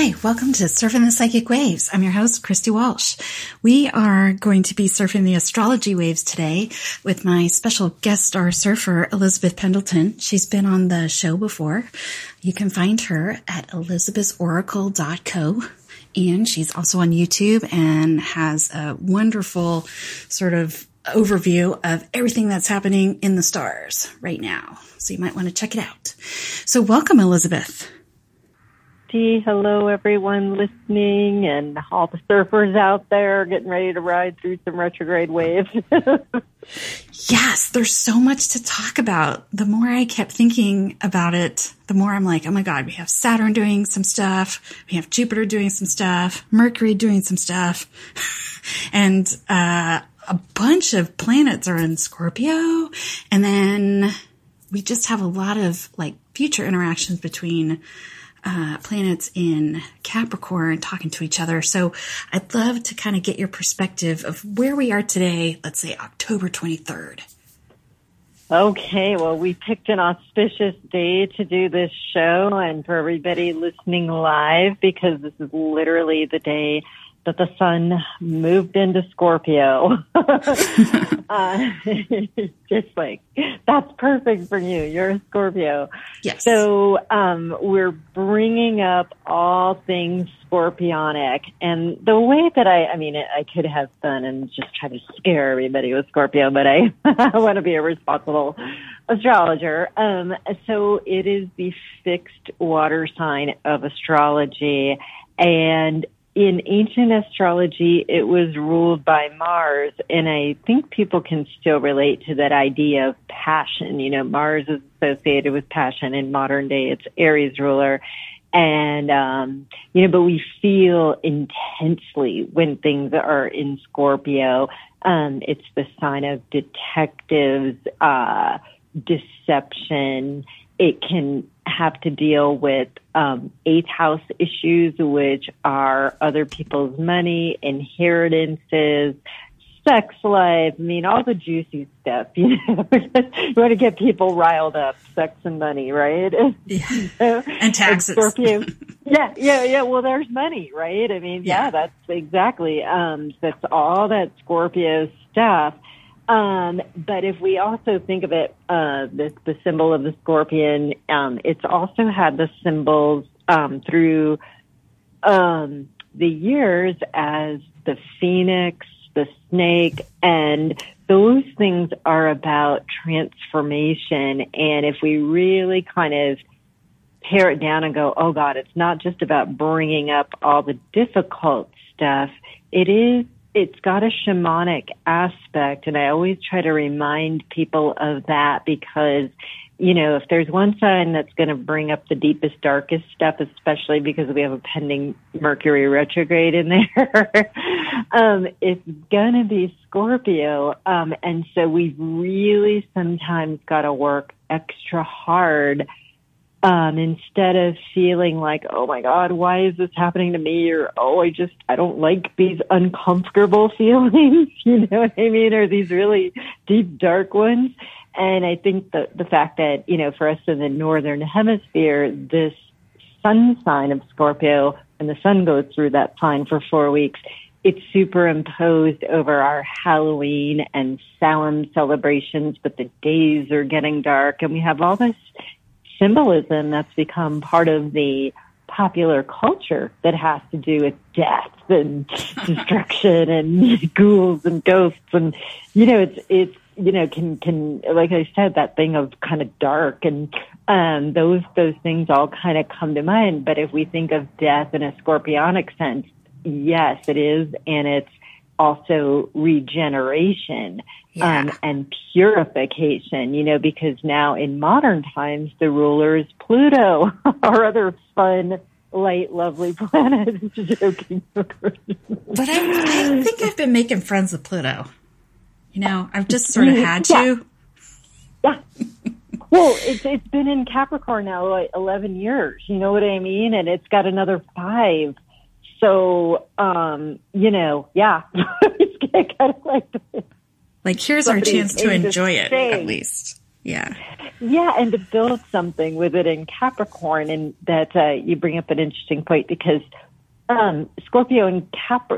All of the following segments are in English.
Hi, welcome to Surfing the Psychic Waves. I'm your host, Christy Walsh. We are going to be surfing the astrology waves today with my special guest star surfer, Elizabeth Pendleton. She's been on the show before. You can find her at elizabethoracle.co. And she's also on YouTube and has a wonderful sort of overview of everything that's happening in the stars right now. So you might want to check it out. So welcome, Elizabeth. Hello, everyone listening, and all the surfers out there getting ready to ride through some retrograde waves. yes, there's so much to talk about. The more I kept thinking about it, the more I'm like, oh my God, we have Saturn doing some stuff. We have Jupiter doing some stuff, Mercury doing some stuff. and, uh, a bunch of planets are in Scorpio. And then we just have a lot of like future interactions between uh, planets in Capricorn talking to each other. So I'd love to kind of get your perspective of where we are today, let's say October 23rd. Okay, well, we picked an auspicious day to do this show and for everybody listening live because this is literally the day that the sun moved into Scorpio. uh, just like, that's perfect for you. You're a Scorpio. Yes. So, um, we're bringing up all things Scorpionic. And the way that I, I mean, I could have fun and just try to scare everybody with Scorpio, but I, I want to be a responsible astrologer. Um, so it is the fixed water sign of astrology. And in ancient astrology, it was ruled by Mars, and I think people can still relate to that idea of passion. You know, Mars is associated with passion. In modern day, it's Aries ruler. And, um, you know, but we feel intensely when things are in Scorpio. Um, it's the sign of detectives, uh, deception. It can have to deal with um, eighth house issues, which are other people's money, inheritances, sex life. I mean, all the juicy stuff. You know, you want to get people riled up, sex and money, right? Yeah. and taxes. Scorpio. yeah, yeah, yeah. Well, there's money, right? I mean, yeah, yeah that's exactly. Um, that's all that Scorpio stuff. Um, but if we also think of it, uh, the, the symbol of the scorpion, um, it's also had the symbols, um, through, um, the years as the phoenix, the snake, and those things are about transformation. And if we really kind of tear it down and go, oh God, it's not just about bringing up all the difficult stuff. It is it's got a shamanic aspect and I always try to remind people of that because you know, if there's one sign that's going to bring up the deepest, darkest stuff, especially because we have a pending Mercury retrograde in there, um, it's going to be Scorpio. Um, and so we've really sometimes got to work extra hard um, instead of feeling like, oh my God, why is this happening to me? Or, oh, I just, I don't like these uncomfortable feelings, you know what I mean? Or these really deep, dark ones. And I think the, the fact that, you know, for us in the Northern hemisphere, this sun sign of Scorpio, and the sun goes through that sign for four weeks, it's superimposed over our Halloween and Samhain celebrations, but the days are getting dark and we have all this symbolism that's become part of the popular culture that has to do with death and destruction and ghouls and ghosts and you know it's it's you know can can like I said that thing of kind of dark and um those those things all kind of come to mind. But if we think of death in a scorpionic sense yes it is. And it's also regeneration yeah. um, and purification, you know, because now in modern times the ruler is Pluto, our other fun light, lovely planet. Joking. but I, I think I've been making friends with Pluto. You know, I've just sort of had to. Yeah. Well, it's it's been in Capricorn now like eleven years. You know what I mean? And it's got another five. So, um, you know, yeah, it's kind of like like here's our chance to enjoy it at least. Yeah. Yeah, and to build something with it in Capricorn, and that uh, you bring up an interesting point because um, Scorpio and Cap-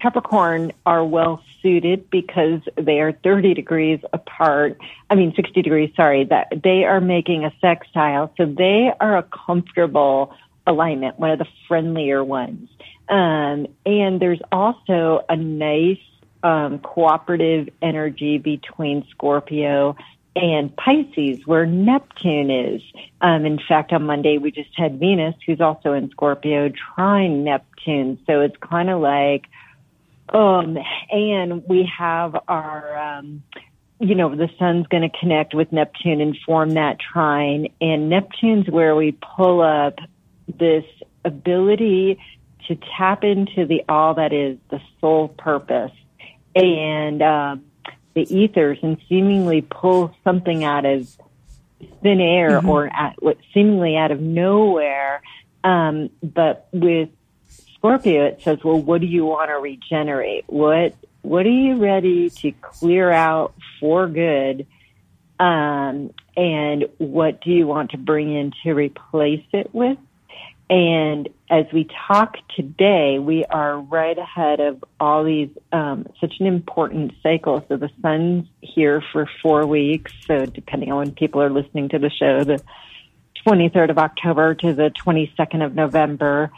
Capricorn are well suited because they are 30 degrees apart. I mean, 60 degrees, sorry, that they are making a sextile. So they are a comfortable alignment, one of the friendlier ones. Um, and there's also a nice um, cooperative energy between Scorpio and Pisces, where Neptune is. Um, in fact, on Monday we just had Venus, who's also in Scorpio, trine Neptune. So it's kind of like, um, and we have our, um, you know, the sun's going to connect with Neptune and form that trine. And Neptune's where we pull up this ability to tap into the all that is the soul purpose and um, the ethers and seemingly pull something out of thin air mm-hmm. or at, what seemingly out of nowhere. Um, but with Scorpio, it says, well, what do you want to regenerate? What, what are you ready to clear out for good? Um, and what do you want to bring in to replace it with? And as we talk today, we are right ahead of all these, um, such an important cycle. So the sun's here for four weeks. So depending on when people are listening to the show, the 23rd of October to the 22nd of November.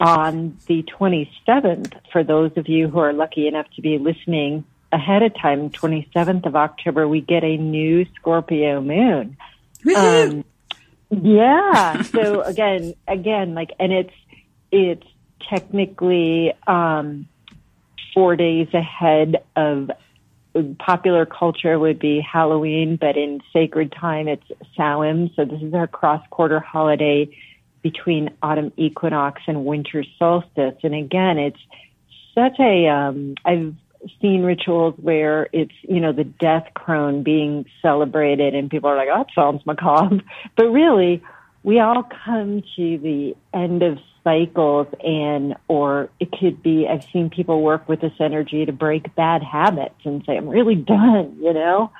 On the 27th, for those of you who are lucky enough to be listening ahead of time, 27th of October, we get a new Scorpio moon. Um, yeah. So again, again, like, and it's, it's technically, um, four days ahead of popular culture would be Halloween, but in sacred time, it's Samhain. So this is our cross quarter holiday between autumn equinox and winter solstice. And again, it's such a, um, I've seen rituals where it's, you know, the death crone being celebrated and people are like, oh, that sounds macabre. But really, we all come to the end of cycles and, or it could be, I've seen people work with this energy to break bad habits and say, I'm really done, you know?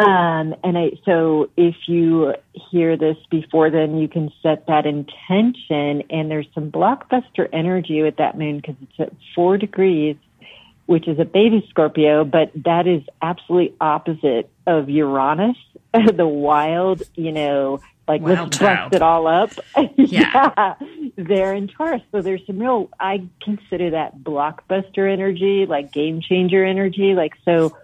Um, and I, so if you hear this before then, you can set that intention and there's some blockbuster energy with that moon because it's at four degrees which is a baby Scorpio, but that is absolutely opposite of Uranus, the wild, you know, like wild let's bust it all up. Yeah. yeah. They're in Taurus. So there's some real, I consider that blockbuster energy, like game changer energy. Like, so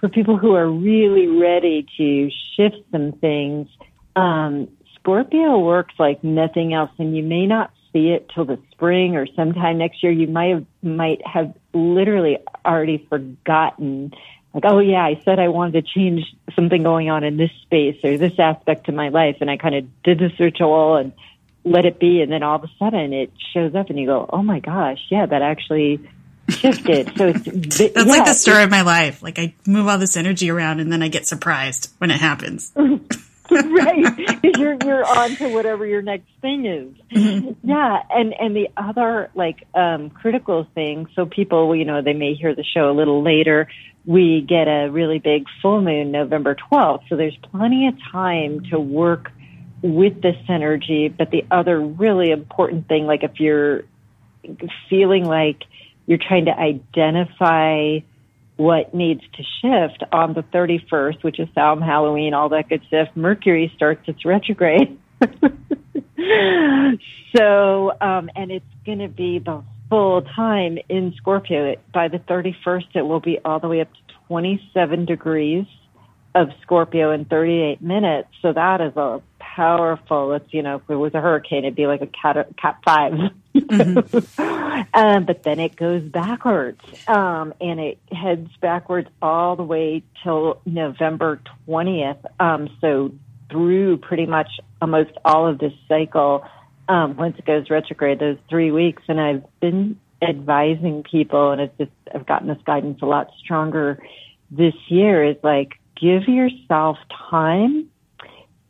for people who are really ready to shift some things, um, Scorpio works like nothing else and you may not see it till the spring or sometime next year. You might have, might have literally already forgotten like, oh yeah, I said I wanted to change something going on in this space or this aspect of my life. And I kind of did this ritual and let it be. And then all of a sudden it shows up and you go, oh my gosh, yeah, that actually shifted. So it's, that's yeah, like the story of my life. Like I move all this energy around and then I get surprised when it happens. right. Because you're, you're on to whatever your next thing is. Mm-hmm. Yeah. And, and the other like, um, critical thing. So people, you know, they may hear the show a little later. We get a really big full moon November 12th. So there's plenty of time to work with this energy. But the other really important thing, like if you're feeling like you're trying to identify what needs to shift on the 31st, which is Samhain, Halloween, all that good stuff, Mercury starts its retrograde. so, um, and it's going to be the full time in Scorpio. By the 31st, it will be all the way up to 27 degrees of Scorpio in 38 minutes. So that is a powerful. It's you know, if it was a hurricane, it'd be like a cat cat 5 mm-hmm. um, but then it goes backwards, um, and it heads backwards all the way till November 20th. Um, so through pretty much almost all of this cycle. um, once it goes retrograde, those three weeks. And I've been advising people, and it's just I've gotten this guidance a lot stronger this year. Is like give yourself time.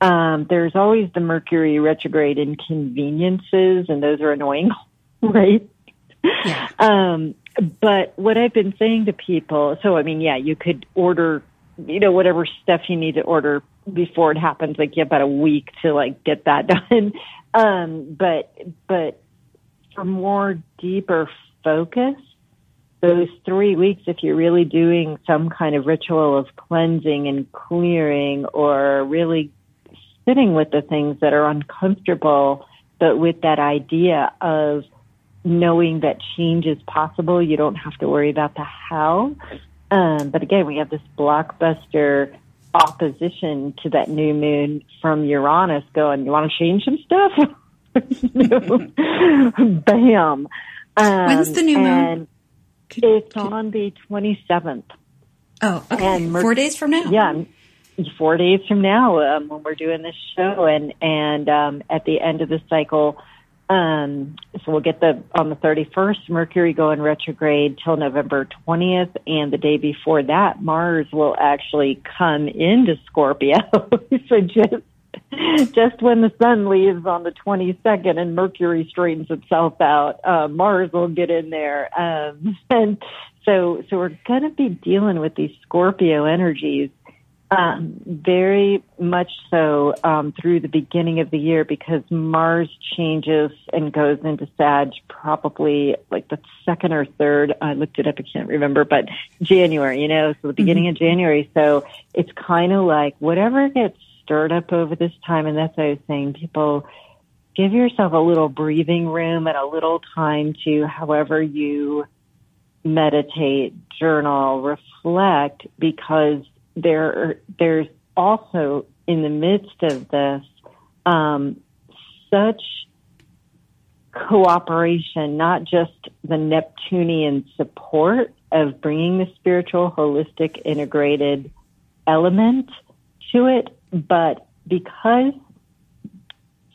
Um, there's always the Mercury retrograde inconveniences, and those are annoying, right? Yeah. Um, but what I've been saying to people, so I mean, yeah, you could order, you know, whatever stuff you need to order before it happens. Like you have about a week to like get that done. Um, but but for more deeper focus, those three weeks, if you're really doing some kind of ritual of cleansing and clearing, or really sitting with the things that are uncomfortable, but with that idea of knowing that change is possible. You don't have to worry about the how. Um, but again, we have this blockbuster opposition to that new moon from Uranus going, you want to change some stuff? Bam. Um, When's the new moon? Could, it's could... on the 27th. Oh, okay. And Four days from now. Yeah. Four days from now, um, when we're doing this show and, and, um, at the end of the cycle, um, so we'll get the on the 31st Mercury going retrograde till November 20th, and the day before that Mars will actually come into Scorpio. so just just when the Sun leaves on the 22nd and Mercury straightens itself out, uh, Mars will get in there, um, and so so we're going to be dealing with these Scorpio energies um, very much so um, through the beginning of the year because Mars changes and goes into Sag probably like the second or third. I looked it up, I can't remember, but January, you know, so the beginning mm-hmm. of January. So it's kind of like whatever gets stirred up over this time, and that's what I was saying. People give yourself a little breathing room and a little time to, however you meditate, journal, reflect, because there there's also in the midst of this um, such cooperation, not just the Neptunian support of bringing the spiritual, holistic, integrated element to it, but because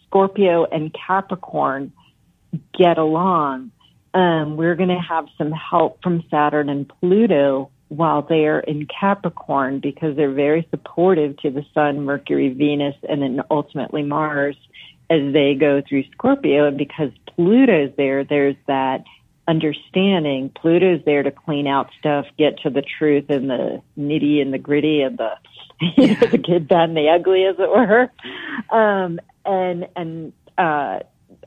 Scorpio and Capricorn get along, um, we're going to have some help from Saturn and Pluto while they're in Capricorn because they're very supportive to the Sun, Mercury, Venus, and then ultimately Mars as they go through Scorpio. And because Pluto's there, there's that understanding. Pluto's there to clean out stuff, get to the truth and the nitty and the gritty and the, yeah. the good, bad, and the ugly, as it were. Um, and, and, uh,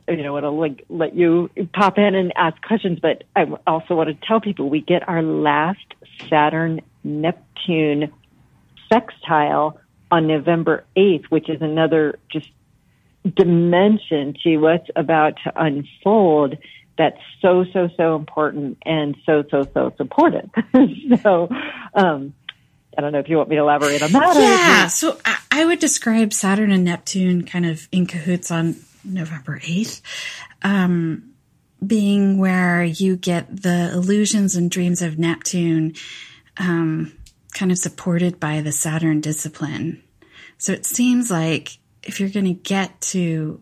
you know, it'll like let you pop in and ask questions, but I also want to tell people we get our last Saturn Neptune sextile on November 8th, which is another just dimension to what's about to unfold that's so, so, so important and so, so, so supportive. so, um, I don't know if you want me to elaborate on that. Yeah. So I would describe Saturn and Neptune kind of in cahoots on November 8th. Um, being where you get the illusions and dreams of Neptune, um, kind of supported by the Saturn discipline. So it seems like if you're going to get to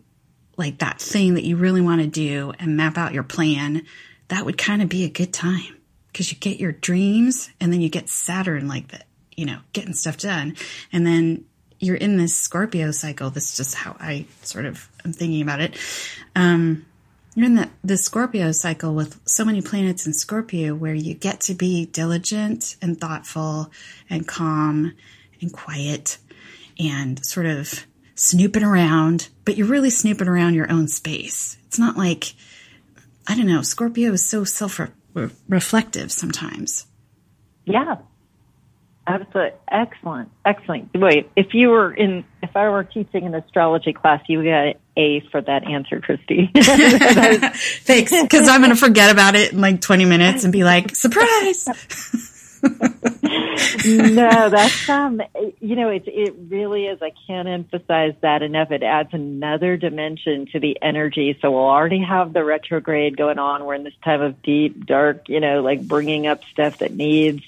like that thing that you really want to do and map out your plan, that would kind of be a good time because you get your dreams and then you get Saturn like that, you know, getting stuff done. And then you're in this Scorpio cycle. This is just how I sort of am thinking about it. Um, you're in the, the Scorpio cycle with so many planets in Scorpio where you get to be diligent and thoughtful and calm and quiet and sort of snooping around, but you're really snooping around your own space. It's not like, I don't know, Scorpio is so self reflective sometimes. Yeah. Absolutely. Excellent. Excellent. Wait, if you were in, if I were teaching an astrology class, you would get an A for that answer, Christy. Thanks. Cause I'm going to forget about it in like 20 minutes and be like, surprise. no, that's, um, you know, it, it really is. I can't emphasize that enough. It adds another dimension to the energy. So we'll already have the retrograde going on. We're in this time of deep, dark, you know, like bringing up stuff that needs,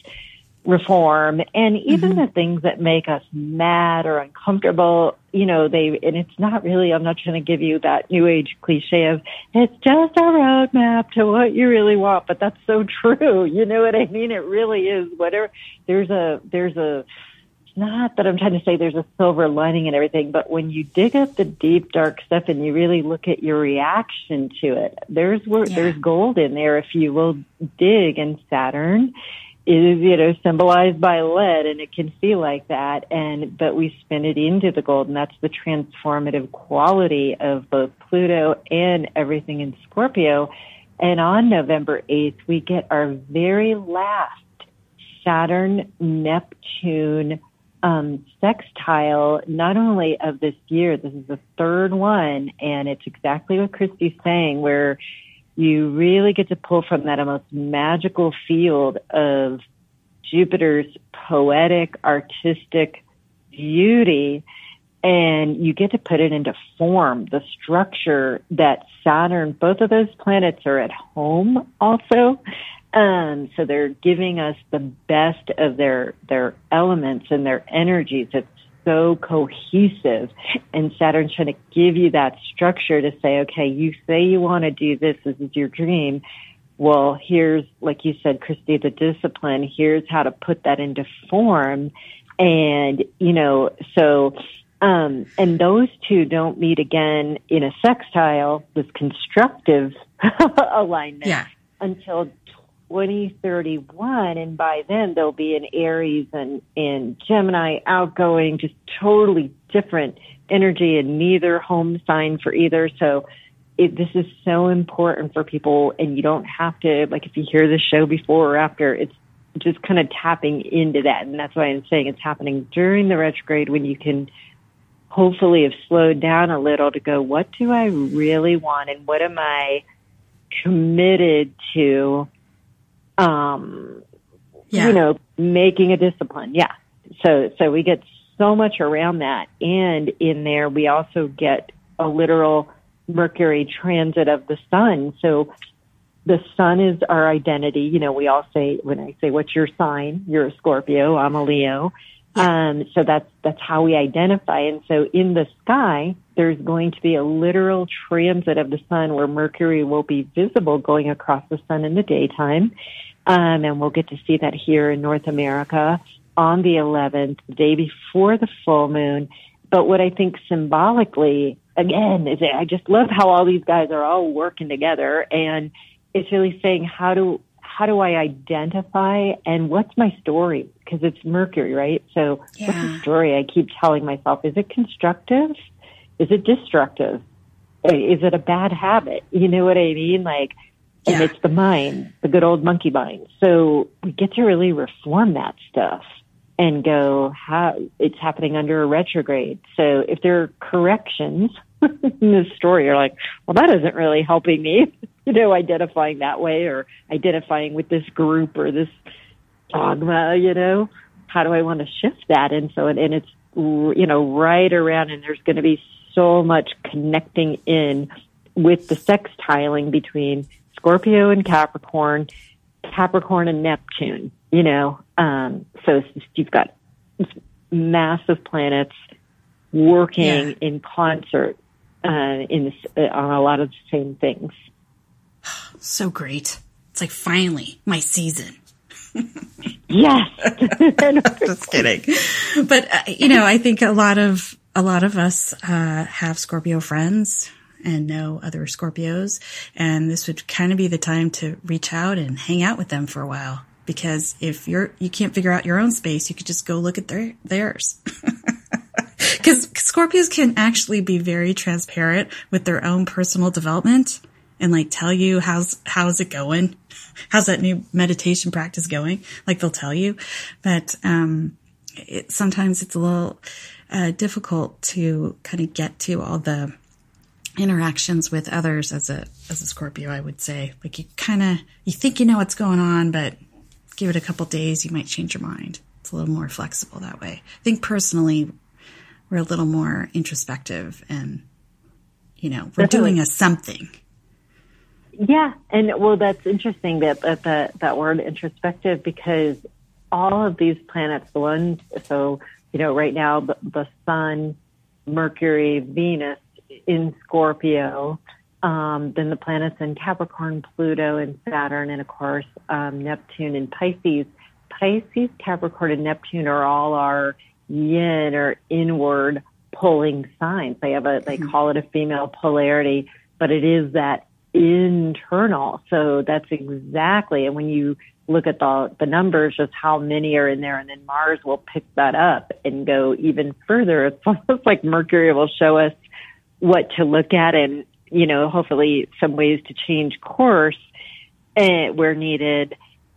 reform and even mm-hmm. the things that make us mad or uncomfortable, you know, they, and it's not really, I'm not trying to give you that new age cliche of it's just a roadmap to what you really want, but that's so true. You know what I mean? It really is whatever, there's a, there's a, it's not that I'm trying to say there's a silver lining and everything, but when you dig up the deep dark stuff and you really look at your reaction to it, there's yeah. there's gold in there if you will dig. And Saturn is you know symbolized by lead, and it can feel like that. And but we spin it into the gold, and that's the transformative quality of both Pluto and everything in Scorpio. And on November 8th, we get our very last Saturn Neptune um, sextile, not only of this year, this is the third one, and it's exactly what Christy's saying, where you really get to pull from that most magical field of Jupiter's poetic, artistic beauty, and you get to put it into form, the structure that Saturn, both of those planets are at home also. Um, so they're giving us the best of their their elements and their energies. It's so cohesive, and Saturn's trying to give you that structure to say, okay, you say you want to do this. This is your dream. Well, here's, like you said, Christy, the discipline. Here's how to put that into form. And, you know, so, um, and those two don't meet again in a sextile, this constructive alignment yeah. until 2031 and by then they'll be in Aries and in Gemini outgoing, just totally different energy and neither home sign for either. So it, this is so important for people and you don't have to, like if you hear the show before or after, it's just kind of tapping into that. And that's why I'm saying it's happening during the retrograde when you can hopefully have slowed down a little to go, what do I really want and what am I committed to um, yeah. you know, making a discipline. Yeah. So, so we get so much around that. And in there, we also get a literal Mercury transit of the sun. So the sun is our identity. You know, we all say, when I say, what's your sign? You're a Scorpio. I'm a Leo. Um, so that's, that's how we identify. And so in the sky, there's going to be a literal transit of the sun where Mercury will be visible going across the sun in the daytime. Um, and we'll get to see that here in North America on the 11th, the day before the full moon. But what I think symbolically, again, is I just love how all these guys are all working together and it's really saying how do, how do I identify and what's my story? Because it's Mercury, right? So yeah. what's the story I keep telling myself? Is it constructive? Is it destructive? Is it a bad habit? You know what I mean? Like, and it's the mind, the good old monkey mind. So we get to really reform that stuff and go how it's happening under a retrograde. So if there are corrections in this story, you're like, well, that isn't really helping me, you know, identifying that way or identifying with this group or this dogma, you know, how do I want to shift that? And so, and, and it's, you know, right around and there's going to be so much connecting in with the sextiling between Scorpio and Capricorn, Capricorn and Neptune, you know. Um, so you've got massive planets working yeah. in concert uh, in this, uh, on a lot of the same things. So great. It's like finally my season. yes. Just kidding. But uh, you know, I think a lot of a lot of us uh, have Scorpio friends and know other Scorpios. And this would kind of be the time to reach out and hang out with them for a while. Because if you're, you can't figure out your own space, you could just go look at their, theirs. Cause Scorpios can actually be very transparent with their own personal development and like tell you how's, how's it going? How's that new meditation practice going? Like they'll tell you, but, um, it, sometimes it's a little, uh, difficult to kind of get to all the, interactions with others as a as a Scorpio, I would say. Like you kind of you think you know what's going on, but give it a couple days, you might change your mind. It's a little more flexible that way. I think personally, we're a little more introspective, and you know, we're Definitely. doing a something. Yeah, and well, that's interesting that that that, that word introspective because all of these planets, the ones, so, you know, right now the, the sun, Mercury, Venus in Scorpio, um, then the planets in Capricorn, Pluto, and Saturn, and of course, um, Neptune and Pisces. Pisces, Capricorn, and Neptune are all our yin or inward pulling signs. They have a, they mm-hmm. call it a female polarity, but it is that internal. So that's exactly, and when you look at the, the numbers, just how many are in there, and then Mars will pick that up and go even further. It's almost like Mercury will show us what to look at and, you know, hopefully some ways to change course uh, where needed.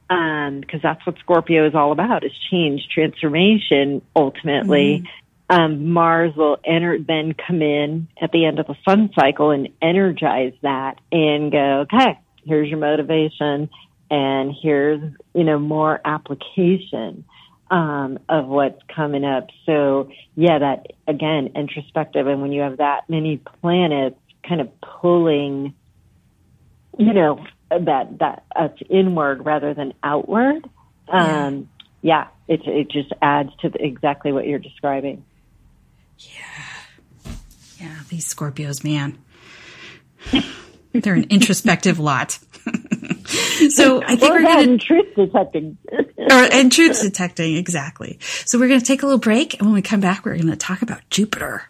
Um, cause that's what Scorpio is all about is change, transformation ultimately. Mm-hmm um, Mars will enter, then come in at the end of the sun cycle and energize that and go, okay, here's your motivation and here's, you know, more application, um, of what's coming up. So yeah, that again, introspective. And when you have that many planets kind of pulling, you know, that, that, that's inward rather than outward, um, yeah, yeah it, it just adds to the, exactly what you're describing. Yeah. Yeah, these Scorpios, man. They're an introspective lot. so I think well, we're going to truth detecting. or, and truth detecting, exactly. So we're going to take a little break, and when we come back, we're going to talk about Jupiter.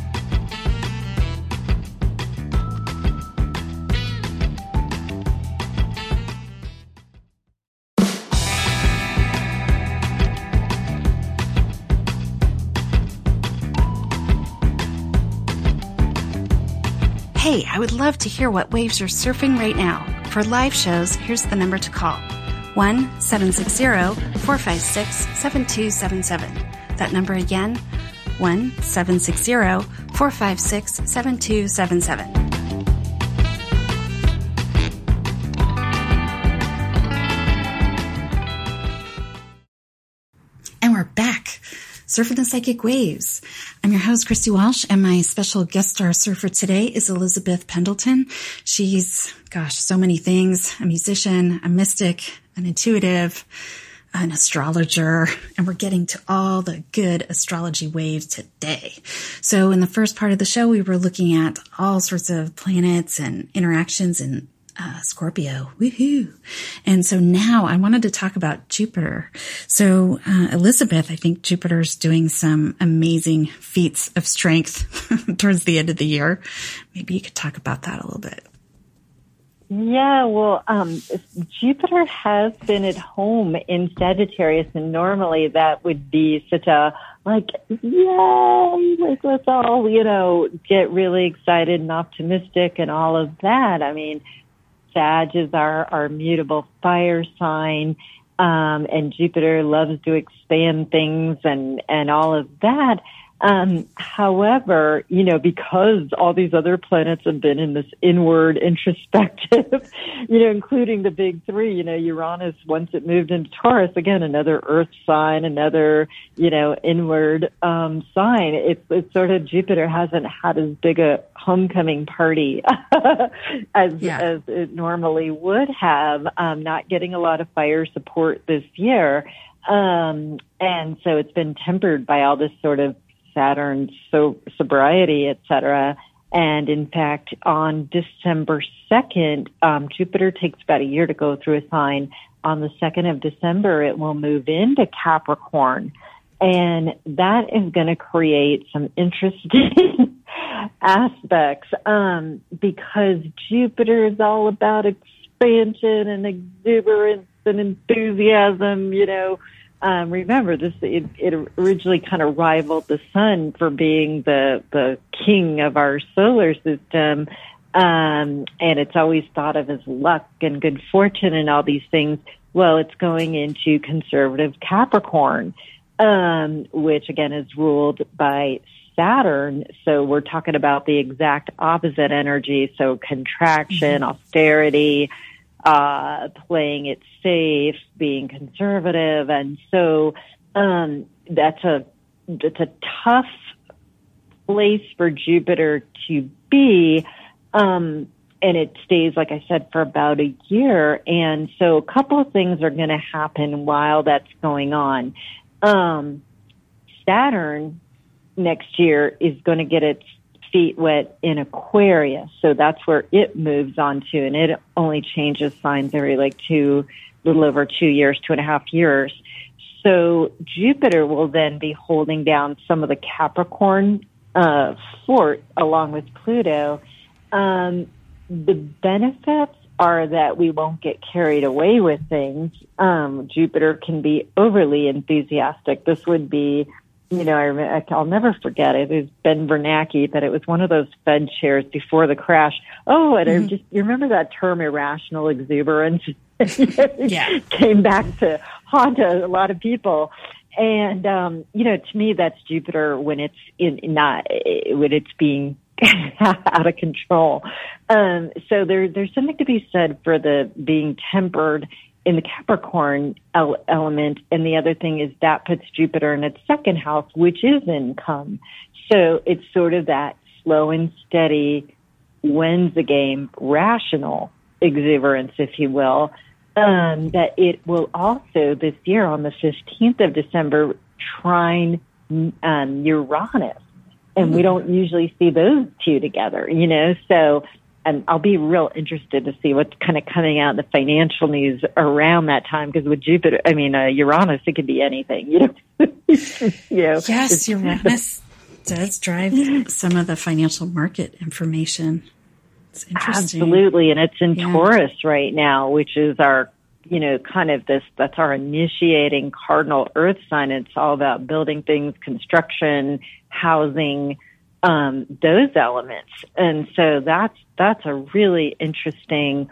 Hey, I would love to hear what waves you're surfing right now. For live shows, here's the number to call 1 760 456 7277. That number again 1 760 456 7277. And we're back. Surfing the Psychic Waves. I'm your host, Christy Walsh, and my special guest star surfer today is Elizabeth Pendleton. She's, gosh, so many things. A musician, a mystic, an intuitive, an astrologer, and we're getting to all the good astrology waves today. So in the first part of the show, we were looking at all sorts of planets and interactions and uh, Scorpio. Woohoo. And so now I wanted to talk about Jupiter. So, uh, Elizabeth, I think Jupiter's doing some amazing feats of strength towards the end of the year. Maybe you could talk about that a little bit. Yeah, well, um, Jupiter has been at home in Sagittarius, and normally that would be such a like, yay, like let's all, you know, get really excited and optimistic and all of that. I mean, Sag is our, our mutable fire sign. Um, and Jupiter loves to expand things and, and all of that. Um, however, you know, because all these other planets have been in this inward introspective, you know, including the big three, you know, Uranus, once it moved into Taurus, again, another earth sign, another, you know, inward, um, sign. It's, it's sort of Jupiter hasn't had as big a homecoming party as, yeah. as it normally would have, um, not getting a lot of fire support this year. Um, and so it's been tempered by all this sort of Saturn's so sobriety, etc. And in fact, on December 2nd, um, Jupiter takes about a year to go through a sign. On the 2nd of December, it will move into Capricorn. And that is going to create some interesting aspects, um, because Jupiter is all about expansion and exuberance and enthusiasm, you know, um, remember this, it, it originally kind of rivaled the sun for being the, the king of our solar system. Um, and it's always thought of as luck and good fortune and all these things. Well, it's going into conservative Capricorn. um, which again is ruled by Saturn. So we're talking about the exact opposite energy. So contraction, mm-hmm. austerity, uh, playing it safe, being conservative. And so, um, that's a, that's a tough place for Jupiter to be. Um, and it stays, like I said, for about a year. And so a couple of things are going to happen while that's going on. Um, Saturn next year is going to get its feet wet in Aquarius. So that's where it moves on to. And it only changes signs every like two, little over two years, two and a half years. So Jupiter will then be holding down some of the Capricorn uh, fort along with Pluto. Um, the benefits are that we won't get carried away with things. Um, Jupiter can be overly enthusiastic. This would be, you know, I, I'll never forget it. It was Ben Bernanke, but it was one of those Fed chairs before the crash. Oh, and mm-hmm. I just, you remember that term irrational exuberance? yeah. Came back to haunt a, a lot of people. And, um, you know, to me, that's Jupiter when it's in, not, when it's being out of control. Um, so there, there's something to be said for the being tempered in the Capricorn el- element. And the other thing is that puts Jupiter in its second house, which is income. So it's sort of that slow and steady, wins the game, rational exuberance, if you will. Um, that it will also this year on the 15th of December trine um, Uranus and we don't usually see those two together, you know. So, and I'll be real interested to see what's kind of coming out in the financial news around that time because with Jupiter, I mean uh, Uranus, it could be anything, you know. you know yes, Uranus does drive some of the financial market information. It's interesting. Absolutely, and it's in yeah. Taurus right now, which is our you know, kind of this, that's our initiating cardinal earth sign. It's all about building things, construction, housing, um, those elements. And so that's, that's a really interesting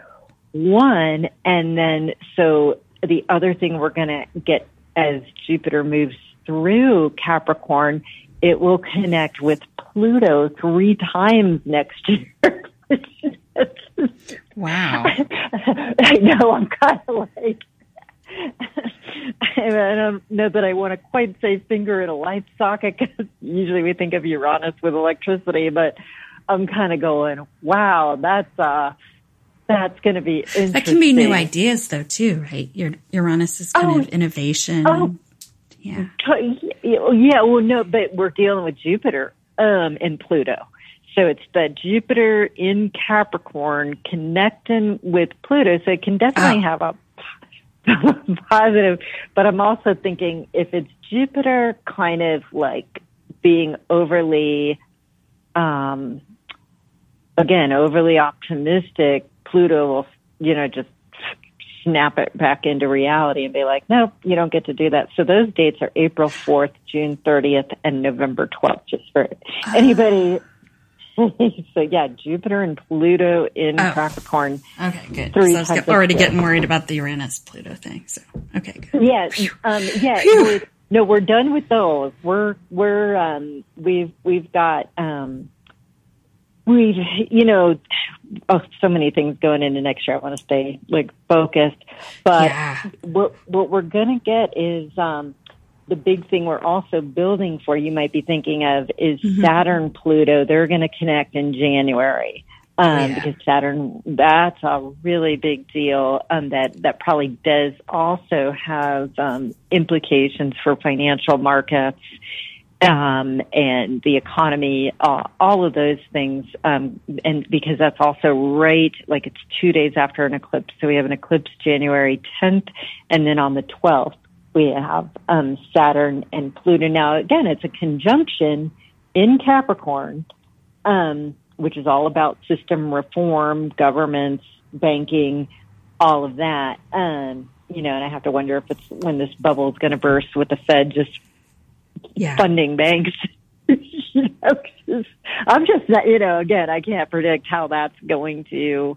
one. And then, so the other thing we're going to get as Jupiter moves through Capricorn, it will connect with Pluto three times next year. wow. I know, I'm kind of like, I don't know that I want to quite say finger in a light socket because usually we think of Uranus with electricity, but I'm kind of going, wow, that's, uh, that's going to be interesting. That can be new ideas though too, right? Your Uranus is kind oh, of innovation. Oh, yeah. Yeah. Well, no, but we're dealing with Jupiter, um, and Pluto. So it's the Jupiter in Capricorn connecting with Pluto. So it can definitely oh. have a positive, but I'm also thinking if it's Jupiter kind of like being overly, um, again, overly optimistic, Pluto will, you know, just snap it back into reality and be like, nope, you don't get to do that. So those dates are April 4th, June 30th, and November 12th, just for ah. anybody so yeah, Jupiter and Pluto in oh. Capricorn. Okay, good. Three so I was get, already getting worried about the Uranus Pluto thing. So okay, good. Yeah, um, yeah. We're, no, we're done with those. We're we're um, we've we've got um, we've you know oh, so many things going into next year. I want to stay like focused, but yeah. what what we're gonna get is um, the big thing we're also building for, you might be thinking of, is mm-hmm. Saturn Pluto. They're going to connect in January. Um, yeah. because Saturn, that's a really big deal. Um, that, that probably does also have, um, implications for financial markets, um, and the economy, uh, all of those things. Um, and because that's also right, like it's two days after an eclipse. So we have an eclipse January 10th and then on the 12th we have um, Saturn and Pluto. Now, again, it's a conjunction in Capricorn, um, which is all about system reform, governments, banking, all of that. Um, you know, and I have to wonder if it's when this bubble is going to burst with the Fed just yeah. funding banks. you know, I'm just, you know, again, I can't predict how that's going to.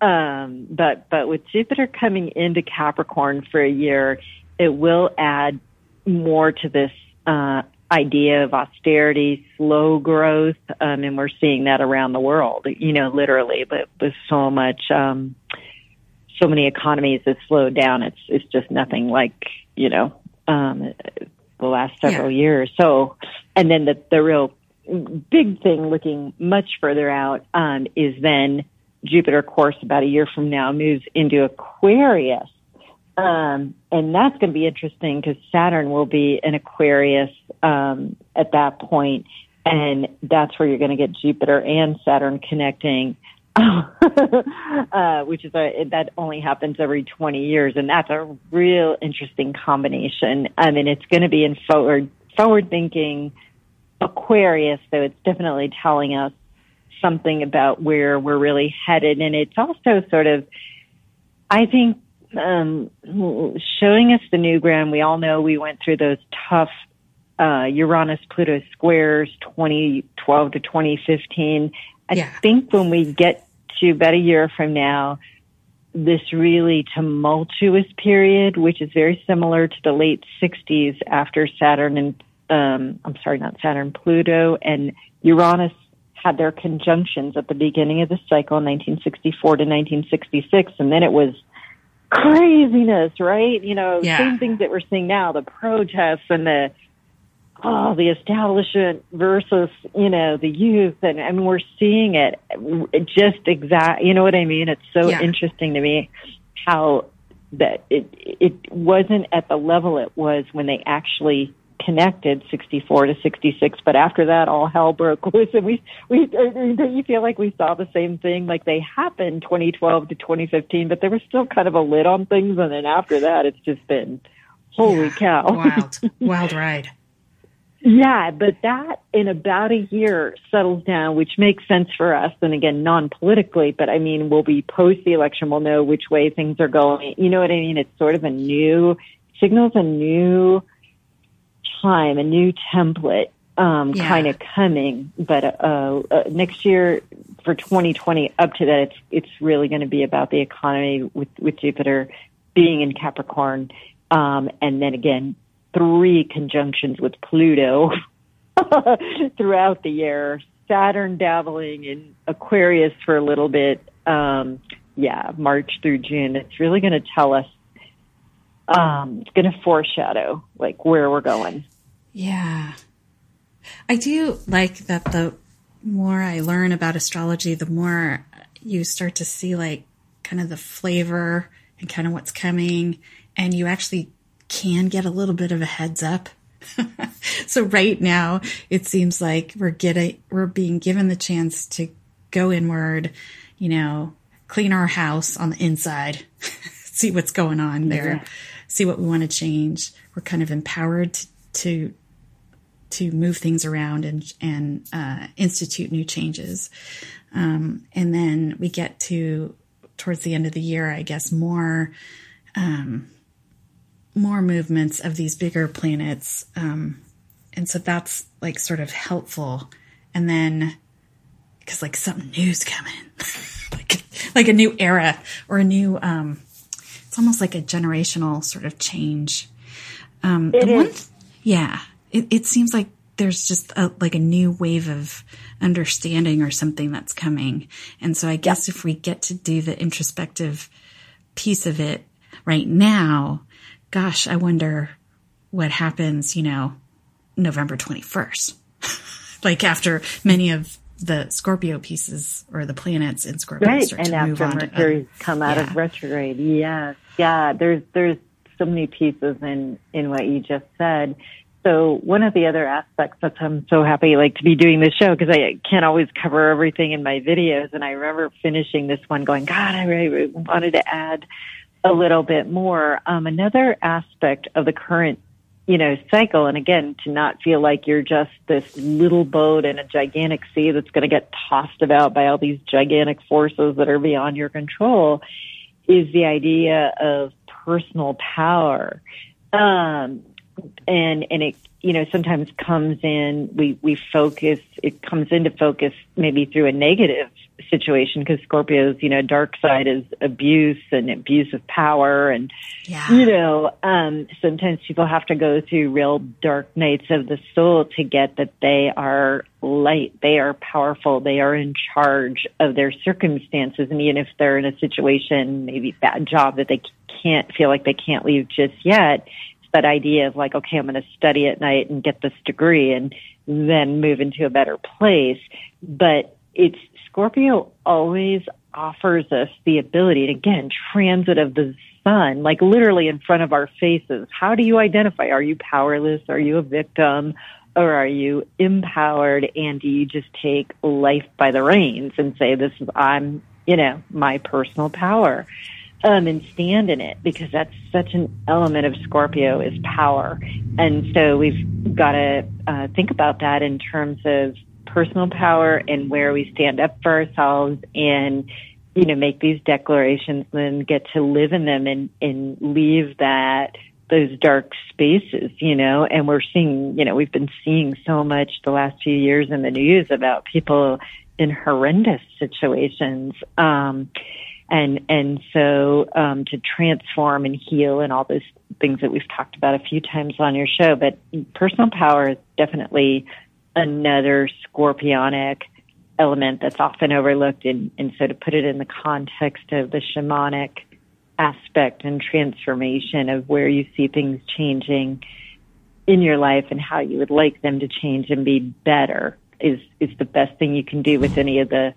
Um, but but with Jupiter coming into Capricorn for a year, it will add more to this uh, idea of austerity, slow growth, um, and we're seeing that around the world. You know, literally, but with so much, um, so many economies have slowed down. It's it's just nothing like you know um, the last several yeah. years. So, and then the the real big thing, looking much further out, um, is then Jupiter, of course, about a year from now, moves into Aquarius. Um, and that's going to be interesting because Saturn will be in Aquarius um, at that point, and that's where you're going to get Jupiter and Saturn connecting. uh, which is a, that only happens every 20 years, and that's a real interesting combination. I mean, it's going to be in forward forward thinking Aquarius, so it's definitely telling us something about where we're really headed, and it's also sort of, I think, um, showing us the new ground. We all know we went through those tough uh, Uranus Pluto squares 2012 to 2015. I yeah. think when we get to about a year from now, this really tumultuous period, which is very similar to the late 60s after Saturn and, um, I'm sorry, not Saturn, Pluto and Uranus had their conjunctions at the beginning of the cycle in 1964 to 1966. And then it was craziness, right? You know, yeah. same things that we're seeing now, the protests and the, oh, the establishment versus, you know, the youth. And I mean, we're seeing it just exact, you know what I mean? It's so yeah. interesting to me how that it, it wasn't at the level it was when they actually connected 64 to 66 but after that all hell broke loose and we we don't you feel like we saw the same thing like they happened 2012 to 2015 but there was still kind of a lid on things and then after that it's just been holy yeah, cow wild wild ride yeah, but that in about a year settles down, which makes sense for us. And again, non-politically, but I mean, we'll be post the election. We'll know which way things are going. You know what I mean? It's sort of a new signals, a new time, a new template, um, yeah. kind of coming. But, uh, uh, next year for 2020 up to that, it's, it's really going to be about the economy with, with Jupiter being in Capricorn. Um, and then again, three conjunctions with Pluto throughout the year. Saturn dabbling in Aquarius for a little bit. Um, yeah, March through June. It's really going to tell us. Um, it's going to foreshadow like where we're going. Yeah, I do like that. The more I learn about astrology, the more you start to see like kind of the flavor and kind of what's coming, and you actually can get a little bit of a heads up. so right now it seems like we're getting we're being given the chance to go inward, you know, clean our house on the inside, see what's going on there, yeah. see what we want to change. We're kind of empowered to to, to move things around and and uh, institute new changes. Um, and then we get to towards the end of the year, I guess more um, more movements of these bigger planets. Um, and so that's like sort of helpful. And then, because like something new's coming, like, like a new era or a new, um, it's almost like a generational sort of change. Um, it one, yeah, it, it seems like there's just a, like a new wave of understanding or something that's coming. And so I guess if we get to do the introspective piece of it right now, gosh, I wonder what happens, you know, November 21st. like after many of the Scorpio pieces or the planets in Scorpio right. start and to move on. Mercury's to, come out yeah. of retrograde. Yes. Yeah. There's, there's so many pieces in, in what you just said. So one of the other aspects that I'm so happy like to be doing this show because I can't always cover everything in my videos. And I remember finishing this one going, God, I really wanted to add a little bit more. Um, another aspect of the current, you know, cycle, and again, to not feel like you're just this little boat in a gigantic sea that's going to get tossed about by all these gigantic forces that are beyond your control, is the idea of personal power. Um, and and it you know sometimes comes in we we focus it comes into focus maybe through a negative situation because Scorpio's you know dark side is abuse and abuse of power and yeah. you know um sometimes people have to go through real dark nights of the soul to get that they are light they are powerful they are in charge of their circumstances and even if they're in a situation maybe bad job that they can't feel like they can't leave just yet that idea of like, okay, I'm going to study at night and get this degree and then move into a better place. But it's Scorpio always offers us the ability to again, transit of the sun, like literally in front of our faces. How do you identify? Are you powerless? Are you a victim? Or are you empowered and do you just take life by the reins and say, this is, I'm, you know, my personal power? Um, and stand in it because that's such an element of Scorpio is power. And so we've got to uh, think about that in terms of personal power and where we stand up for ourselves and, you know, make these declarations and get to live in them and, and leave that those dark spaces, you know, and we're seeing, you know, we've been seeing so much the last few years in the news about people in horrendous situations. Um, and and so um, to transform and heal and all those things that we've talked about a few times on your show. But personal power is definitely another scorpionic element that's often overlooked. And, and so to put it in the context of the shamanic aspect and transformation of where you see things changing in your life and how you would like them to change and be better is is the best thing you can do with any of the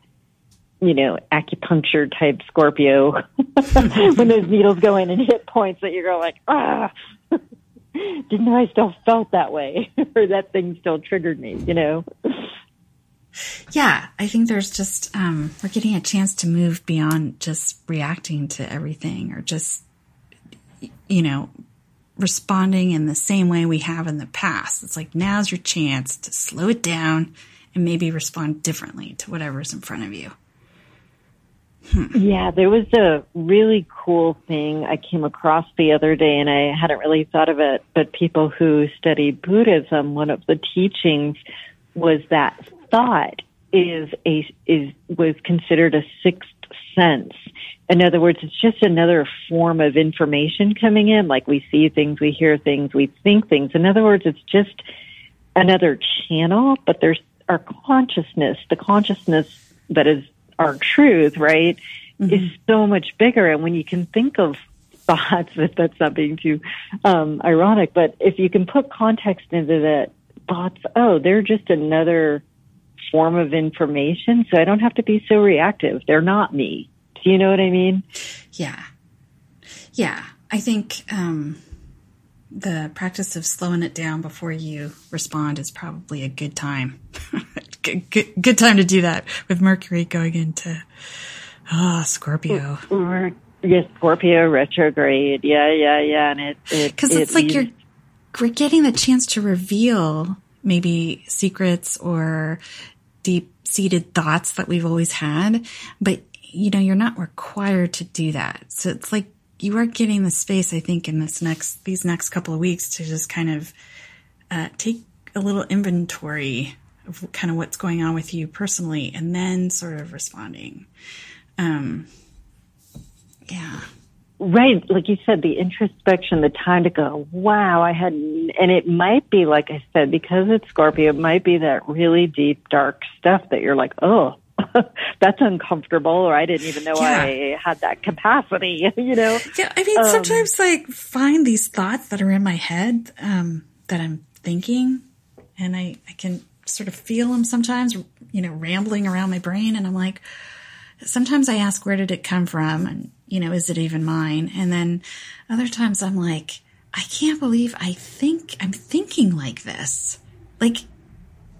you know, acupuncture type Scorpio when those needles go in and hit points that you're going like, ah, didn't I still felt that way or that thing still triggered me, you know? Yeah, I think there's just, um, we're getting a chance to move beyond just reacting to everything or just, you know, responding in the same way we have in the past. It's like now's your chance to slow it down and maybe respond differently to whatever's in front of you. Yeah, there was a really cool thing I came across the other day and I hadn't really thought of it, but people who study Buddhism, one of the teachings was that thought is a, is, was considered a sixth sense. In other words, it's just another form of information coming in, like we see things, we hear things, we think things. In other words, it's just another channel, but there's our consciousness, the consciousness that is our truth, right, mm-hmm. is so much bigger. And when you can think of thoughts, if that's not being too um, ironic, but if you can put context into that thoughts, oh, they're just another form of information, so I don't have to be so reactive. They're not me. Do you know what I mean? Yeah. Yeah. I think um, the practice of slowing it down before you respond is probably a good time. good, good, good, time to do that with Mercury going into ah oh, Scorpio. Yes, Scorpio retrograde. Yeah, yeah, yeah, and it because it, it's it like leaves- you're getting the chance to reveal maybe secrets or deep seated thoughts that we've always had, but you know you're not required to do that. So it's like you are getting the space, I think, in this next these next couple of weeks to just kind of uh, take a little inventory of kind of what's going on with you personally, and then sort of responding. Um, yeah. Right, like you said, the introspection, the time to go, wow, I had, and it might be, like I said, because it's Scorpio, it might be that really deep, dark stuff that you're like, oh, that's uncomfortable or I didn't even know yeah. I had that capacity, you know? Yeah. I mean, um, sometimes like find these thoughts that are in my head, um, that I'm thinking and I, I can sort of feel them sometimes, you know, rambling around my brain. And I'm like, sometimes I ask, where did it come from? And, you know, is it even mine? And then other times I'm like, I can't believe I think I'm thinking like this. Like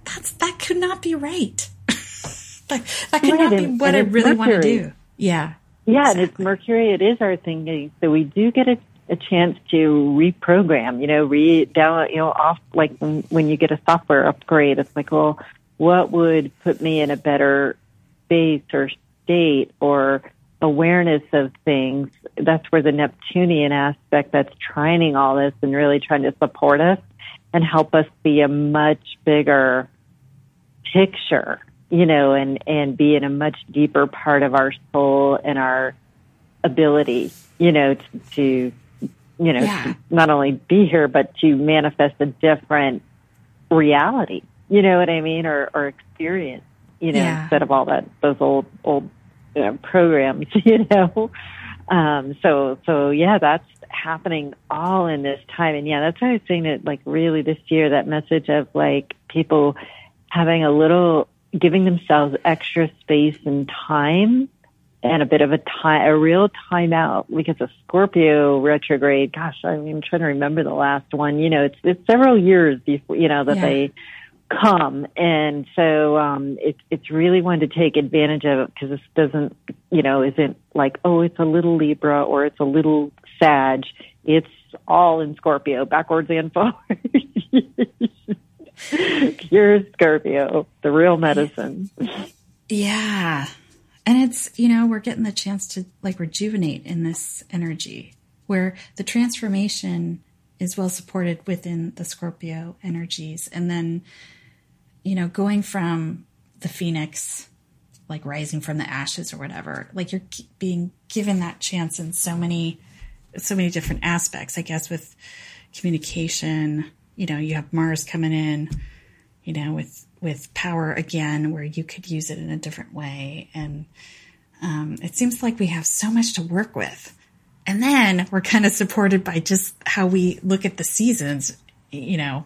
that's, that could not be right. That, that could right, not be what I really want to do. Yeah. Yeah, exactly. and it's Mercury. It is our thinking. So we do get a, a chance to reprogram. You know, re down. You know, off like when, when you get a software upgrade, it's like, well, what would put me in a better space or state, or awareness of things. That's where the Neptunian aspect that's trining all this and really trying to support us and help us see a much bigger picture, you know, and, and be in a much deeper part of our soul and our ability, you know, to, to you know, yeah. to not only be here, but to manifest a different reality. You know what I mean? Or, or experience, you know, yeah. instead of all that, those old, old you know, programs, you know? Um, so, so yeah, that's happening all in this time. And yeah, that's why I was saying that like really this year, that message of like people having a little, giving themselves extra space and time and a bit of a time, a real timeout because of Scorpio retrograde. Gosh, I mean, I'm trying to remember the last one. You know, it's it's several years before you know that yeah. they come, and so um, it's it's really one to take advantage of because this doesn't, you know, isn't like oh, it's a little Libra or it's a little Sag. It's all in Scorpio, backwards and forwards. Pure Scorpio, the real medicine. Yeah. And it's, you know, we're getting the chance to like rejuvenate in this energy where the transformation is well supported within the Scorpio energies. And then, you know, going from the phoenix, like rising from the ashes or whatever, like you're being given that chance in so many, so many different aspects, I guess, with communication. You know, you have Mars coming in, you know, with with power again where you could use it in a different way. And um, it seems like we have so much to work with. And then we're kind of supported by just how we look at the seasons, you know,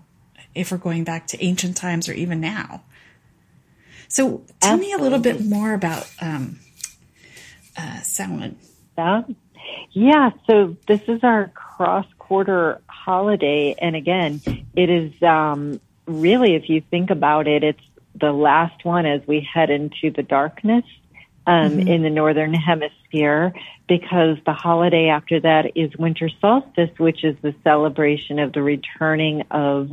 if we're going back to ancient times or even now. So tell Absolutely. me a little bit more about um, uh, Samhain. Yeah. yeah, so this is our cross quarter holiday. And again, it is um, really, if you think about it, it's the last one as we head into the darkness um, mm-hmm. in the northern hemisphere because the holiday after that is winter solstice, which is the celebration of the returning of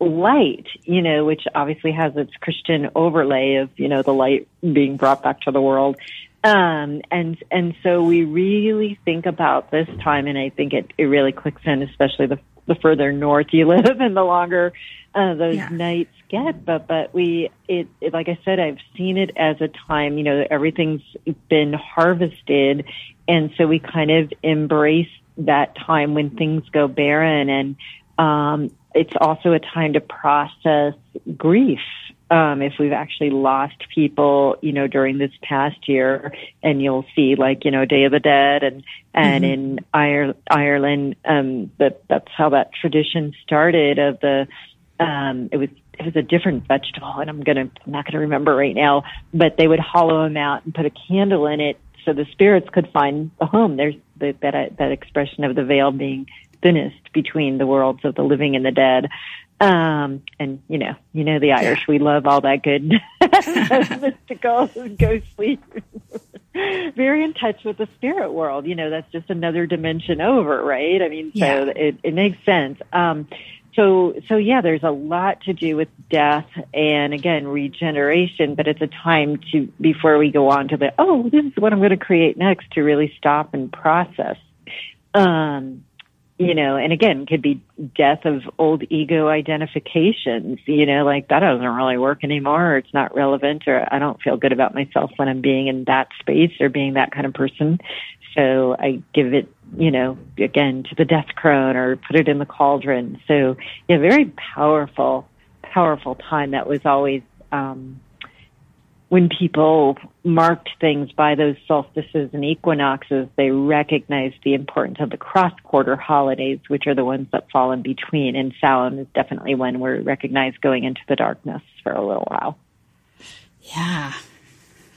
light, you know, which obviously has its Christian overlay of, you know, the light being brought back to the world. Um, and, and so we really think about this time and I think it, it really clicks in, especially the, the further north you live and the longer uh, those yeah. nights get. But but we it, it like I said, I've seen it as a time. You know, everything's been harvested, and so we kind of embrace that time when things go barren, and um, it's also a time to process grief. Um, if we've actually lost people, you know, during this past year, and you'll see like, you know, Day of the Dead and, and mm-hmm. in Ireland, um, that, that's how that tradition started of the, um, it was it was a different vegetable, and I'm gonna I'm not gonna remember right now. But they would hollow them out and put a candle in it so the spirits could find a home. There's the, that that expression of the veil being thinnest between the worlds of the living and the dead. Um, and you know, you know the Irish, we love all that good mystical ghostly. Very in touch with the spirit world. You know, that's just another dimension over, right? I mean, so yeah. it, it makes sense. Um, so so yeah there's a lot to do with death and again regeneration but it's a time to before we go on to the oh this is what i'm going to create next to really stop and process um you know and again could be death of old ego identifications you know like that doesn't really work anymore or it's not relevant or i don't feel good about myself when i'm being in that space or being that kind of person so I give it, you know, again to the death crone or put it in the cauldron. So yeah, very powerful, powerful time. That was always, um, when people marked things by those solstices and equinoxes, they recognized the importance of the cross quarter holidays, which are the ones that fall in between. And Samhain is definitely when we're recognized going into the darkness for a little while. Yeah.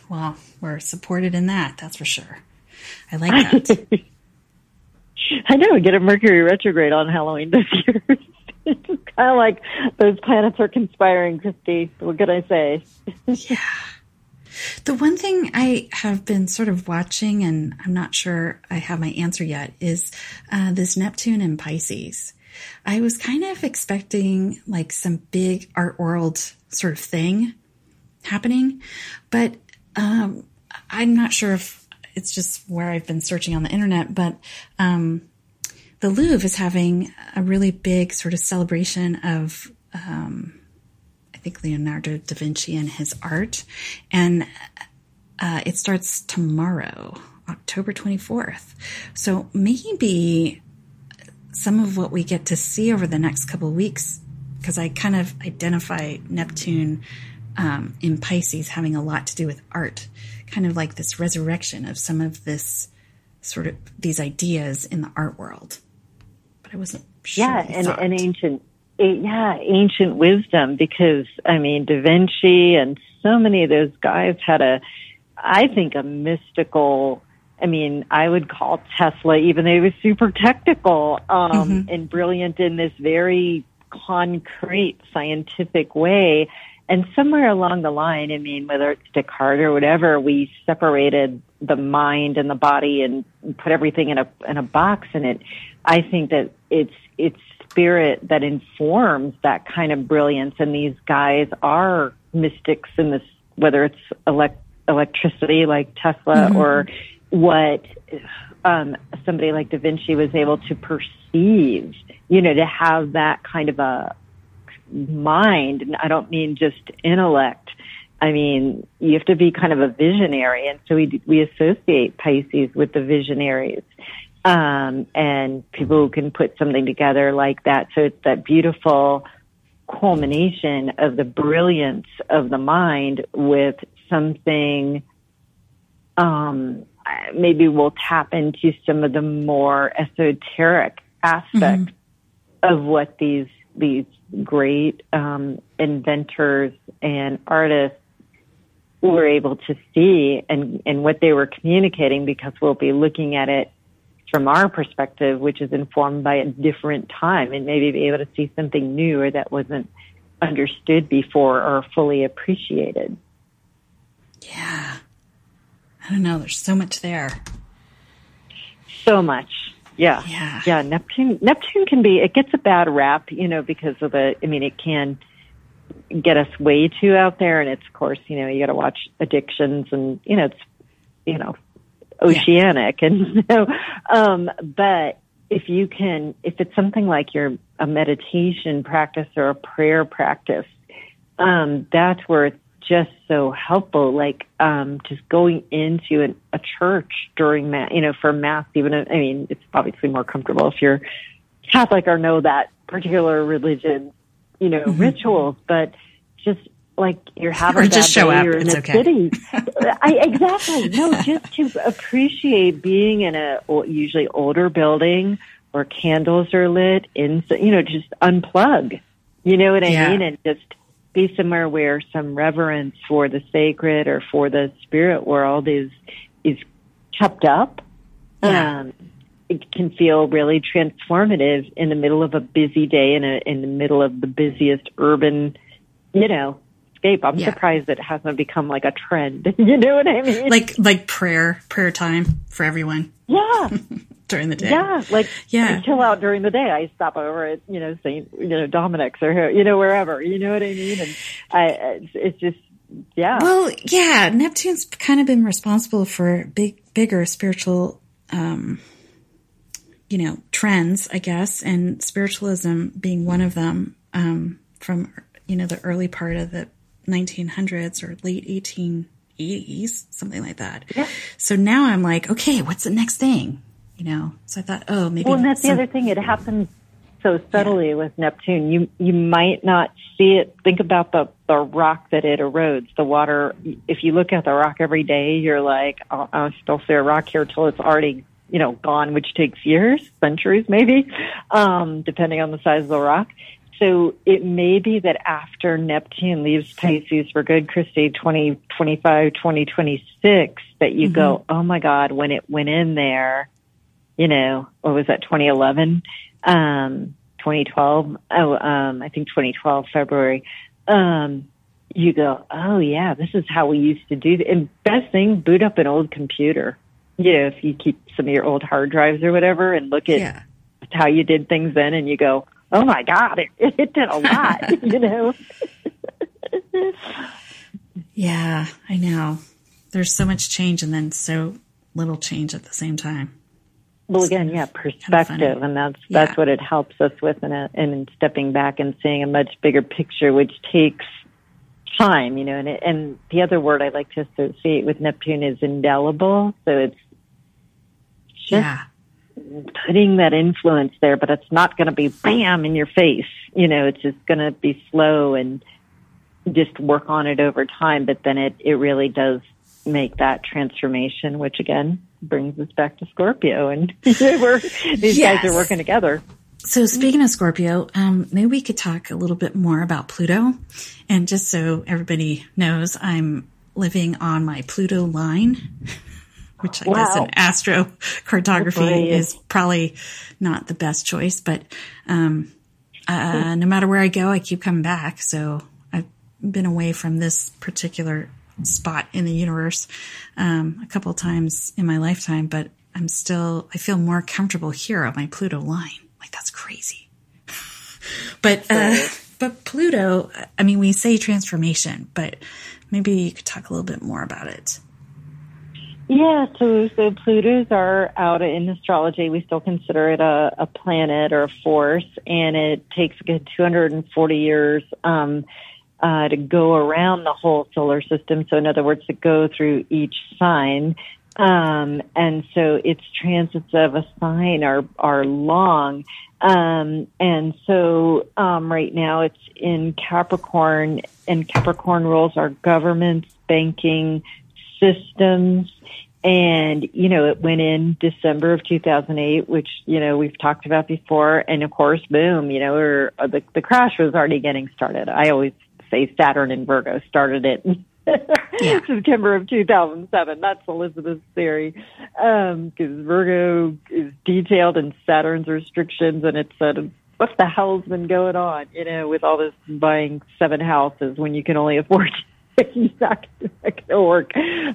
Well, we're supported in that, that's for sure. I like that. I know. We get a Mercury retrograde on Halloween this year. it's kind of like those planets are conspiring, Christy. What can I say? yeah. The one thing I have been sort of watching, and I'm not sure I have my answer yet, is uh, this Neptune in Pisces. I was kind of expecting like some big art world sort of thing happening, but um, I'm not sure if it's just where I've been searching on the internet. But um, the Louvre is having a really big sort of celebration of, um, think Leonardo da Vinci and his art, and uh, it starts tomorrow, October twenty fourth. So maybe some of what we get to see over the next couple of weeks, because I kind of identify Neptune um, in Pisces having a lot to do with art, kind of like this resurrection of some of this sort of these ideas in the art world. But I wasn't sure. Yeah, and, and ancient, yeah, ancient wisdom because I mean, Da Vinci and so many of those guys had a, I think, a mystical. I mean, I would call Tesla, even though he was super technical um, mm-hmm. and brilliant in this very concrete scientific way and somewhere along the line, I mean, whether it's Descartes or whatever, we separated the mind and the body and put everything in a in a box. And it, I think that it's it's spirit that informs that kind of brilliance. And these guys are mystics in this, whether it's elect, electricity like Tesla mm-hmm. or what um, somebody like Da Vinci was able to perceive. You know, to have that kind of a mind, and I don't mean just intellect. I mean, you have to be kind of a visionary, and so we we associate Pisces with the visionaries, um, and people who can put something together like that. So it's that beautiful culmination of the brilliance of the mind with something. Um, maybe we'll tap into some of the more esoteric aspects mm-hmm. of what these these great um, inventors and artists were able to see and, and what they were communicating because we'll be looking at it from our perspective, which is informed by a different time and maybe be able to see something new or that wasn't understood before or fully appreciated. Yeah. I don't know. There's so much there. So much. Yeah. Yeah. Yeah. Neptune, Neptune can be, it gets a bad rap, you know, because of the, I mean, it can get us way too out there. And it's, of course, you know, you got to watch addictions and, you know, it's, you know, oceanic. Yeah. And so, um, but if you can, if it's something like your, a meditation practice or a prayer practice, um, that's where it's just so helpful. Like um, just going into an, a church during mass, you know, for mass. Even I mean, it's obviously more comfortable if you're Catholic or know that particular religion, you know, mm-hmm. rituals. But just like you're having or just show up. in it's a okay. city. I, exactly. No, just to appreciate being in a usually older building where candles are lit. In you know, just unplug. You know what I yeah. mean? And just be somewhere where some reverence for the sacred or for the spirit world is is kept up. Yeah. Um, it can feel really transformative in the middle of a busy day in a in the middle of the busiest urban, you know, scape. I'm yeah. surprised it hasn't become like a trend. you know what I mean? Like like prayer prayer time for everyone. Yeah. during the day. Yeah, like yeah, I chill out during the day. I stop over at you know Saint you know Dominic's or you know wherever. You know what I mean? And I it's, it's just yeah. Well, yeah, Neptune's kind of been responsible for big bigger spiritual. um you know, trends, I guess, and spiritualism being one of them, um, from, you know, the early part of the 1900s or late 1880s, something like that. Yeah. So now I'm like, okay, what's the next thing? you know. So I thought, oh, maybe. Well, and that's some... the other thing. It happens so subtly yeah. with Neptune. You you might not see it. Think about the the rock that it erodes. The water. If you look at the rock every day, you're like, I'll, I'll still see a rock here till it's already you know gone, which takes years, centuries, maybe, um, depending on the size of the rock. So it may be that after Neptune leaves Pisces for good, Christy, 2025, 2026, that you mm-hmm. go, oh my God, when it went in there, you know, what was that, 2011, um, 2012? Oh, um, I think 2012, February. Um, you go, oh yeah, this is how we used to do. And best thing, boot up an old computer. You know, if you keep some of your old hard drives or whatever and look at yeah. how you did things then and you go, oh my God, it, it did a lot, you know? yeah, I know. There's so much change and then so little change at the same time. Well, again, yeah, perspective, and that's that's Yeah. what it helps us with, in, a, in stepping back and seeing a much bigger picture, which takes time, you know. And it, and the other word I like to associate with Neptune is indelible. So it's just Yeah. Putting that influence there, but it's not going to be bam in your face. You know, it's just going to be slow and just work on it over time. But then it, it really does make that transformation, which again brings us back to Scorpio. And we're, these guys are working together. So speaking of Scorpio, um, maybe we could talk a little bit more about Pluto. And just so everybody knows, I'm living on my Pluto line, which I guess Wow. in astrocartography is probably not the best choice, but, um, uh, no matter where I go, I keep coming back. So I've been away from this particular spot in the universe, um, a couple times in my lifetime, but I'm still, I feel more comfortable here on my Pluto line. Like that's crazy. but, uh, but Pluto, I mean, we say transformation, but maybe you could talk a little bit more about it. Yeah, so so Pluto's are out in astrology. We still consider it a, a planet or a force, and it takes a good 240 years um, uh, to go around the whole solar system. So, in other words, to go through each sign. Um, and so its transits of a sign are are long. Um, and so um, right now it's in Capricorn, and Capricorn rules are governments, banking, systems. And, you know, it went in December of 2008, which, you know, we've talked about before. And of course, boom, you know, or, uh, the, the crash was already getting started. I always say Saturn and Virgo started it in September of 2007. That's Elizabeth's theory. Um, cause Virgo is detailed in Saturn's restrictions and it said, what the hell's been going on, you know, with all this buying seven houses when you can only afford it's not going to work.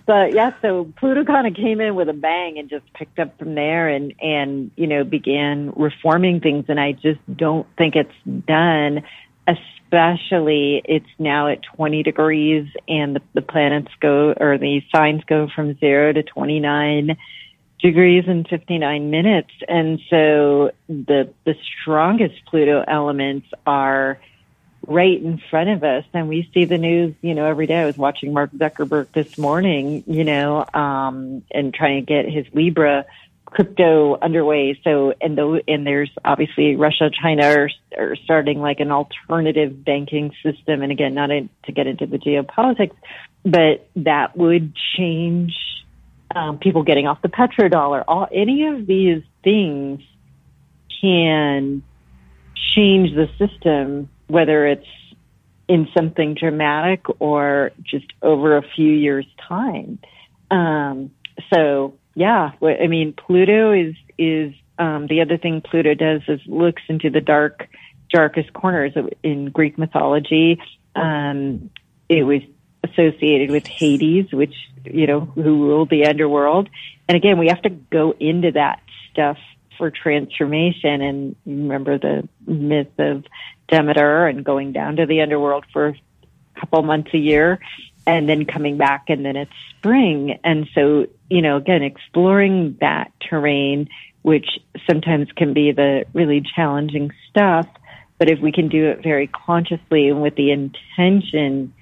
But yeah, so Pluto kind of came in with a bang and just picked up from there and, and, you know, began reforming things. And I just don't think it's done, especially it's now at 20 degrees and the, the planets go, or the signs go from zero to 29 degrees and 59 minutes. And so the, the strongest Pluto elements are, right in front of us. And we see the news you know every day. I was watching mark zuckerberg this morning you know um and trying to get his libra crypto underway. So and though and there's obviously russia china are, are starting like an alternative banking system. And again not in, to get into the geopolitics but that would change um, people getting off the petrodollar. All any of these things can change the system whether it's in something dramatic or just over a few years time. Um, so yeah, I mean, Pluto is, is, um, the other thing Pluto does is looks into the dark, darkest corners of, in Greek mythology. Um, it was associated with Hades, which, you know, who ruled the underworld. And again, we have to go into that stuff for transformation and you remember the myth of Demeter and going down to the underworld for a couple months a year and then coming back and then it's spring. And so, you know, again, exploring that terrain, which sometimes can be the really challenging stuff. But if we can do it very consciously and with the intention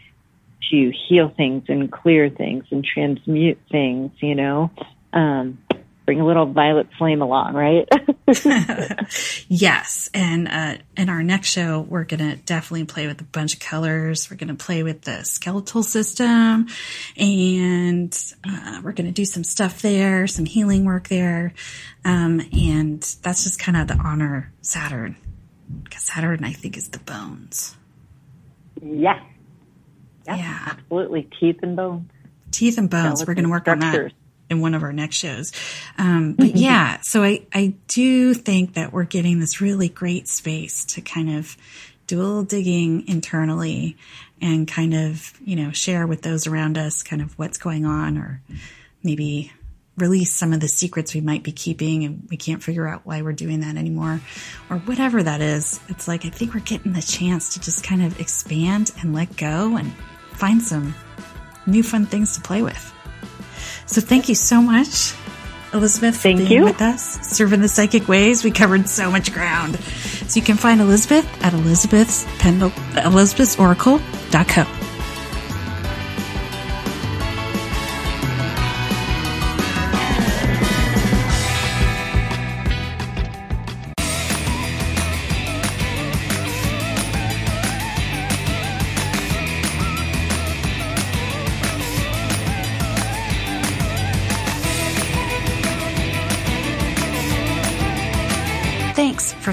to heal things and clear things and transmute things, you know, um, bring a little violet flame along, right? yes, and uh, in our next show, we're gonna definitely play with a bunch of colors. We're gonna play with the skeletal system, and uh, we're gonna do some stuff there, some healing work there, um, and that's just kind of the honor Saturn, because Saturn, I think, is the bones. yes. Yep, Yeah. Absolutely. Teeth and bones. teeth and bones. Skeleton We're going to work on that structures. In one of our next shows. Um, but yeah, so I, I do think that we're getting this really great space to kind of do a little digging internally and kind of, you know, share with those around us kind of what's going on or maybe release some of the secrets we might be keeping and we can't figure out why we're doing that anymore or whatever that is. It's like, I think we're getting the chance to just kind of expand and let go and find some new fun things to play with. So thank you so much, Elizabeth, for Thank being you. with us, surfing the psychic waves. We covered so much ground. So you can find Elizabeth at Elizabeth's Pendle, Elizabeth'sOracle.co.